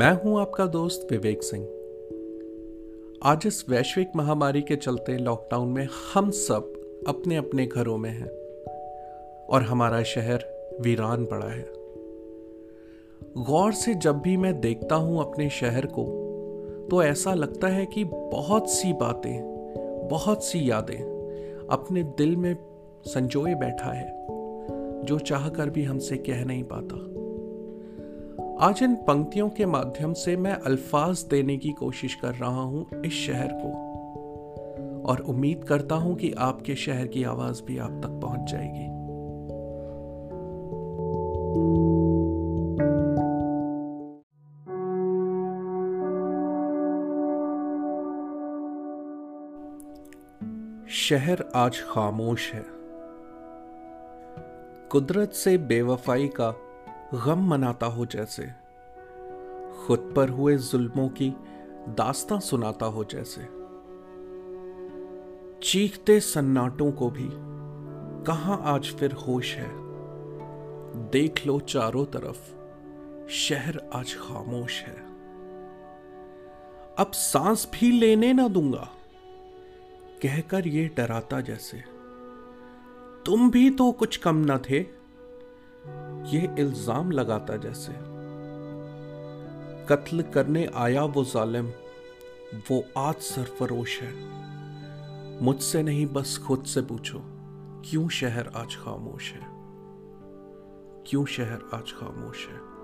मैं हूँ आपका दोस्त विवेक सिंह। आज इस वैश्विक महामारी के चलते लॉकडाउन में हम सब अपने अपने घरों में हैं और हमारा शहर वीरान पड़ा है। गौर से जब भी मैं देखता हूँ अपने शहर को तो ऐसा लगता है कि बहुत सी बातें, बहुत सी यादें अपने दिल में संजोए बैठा है, जो चाह कर भी हमसे कह नहीं पाता। आज इन पंक्तियों के माध्यम से मैं अल्फाज देने की कोशिश कर रहा हूँ इस शहर को। और उम्मीद करता हूँ कि आपके शहर की आवाज़ भी आप तक पहुँच जाएगी। शहर आज खामोश है। कुदरत से बेवफाई का गम मनाता हो जैसे। खुद पर हुए जुल्मों की दास्तां सुनाता हो जैसे। चीखते सन्नाटों को भी, कहाँ आज फिर होश है? देख लो चारों तरफ़, शहर आज खामोश है। अब सांस भी लेने ना दूँगा, कहकर ये डराता जैसे। तुम भी तो कुछ कम ना थे। ये इल्ज़ाम लगाता जैसे। कत्ल करने आया वो जालिम, वो आज सरफरोश है। मुझसे नहीं, बस खुद से पूछो, क्यों शहर आज खामोश है? क्यों शहर आज खामोश है?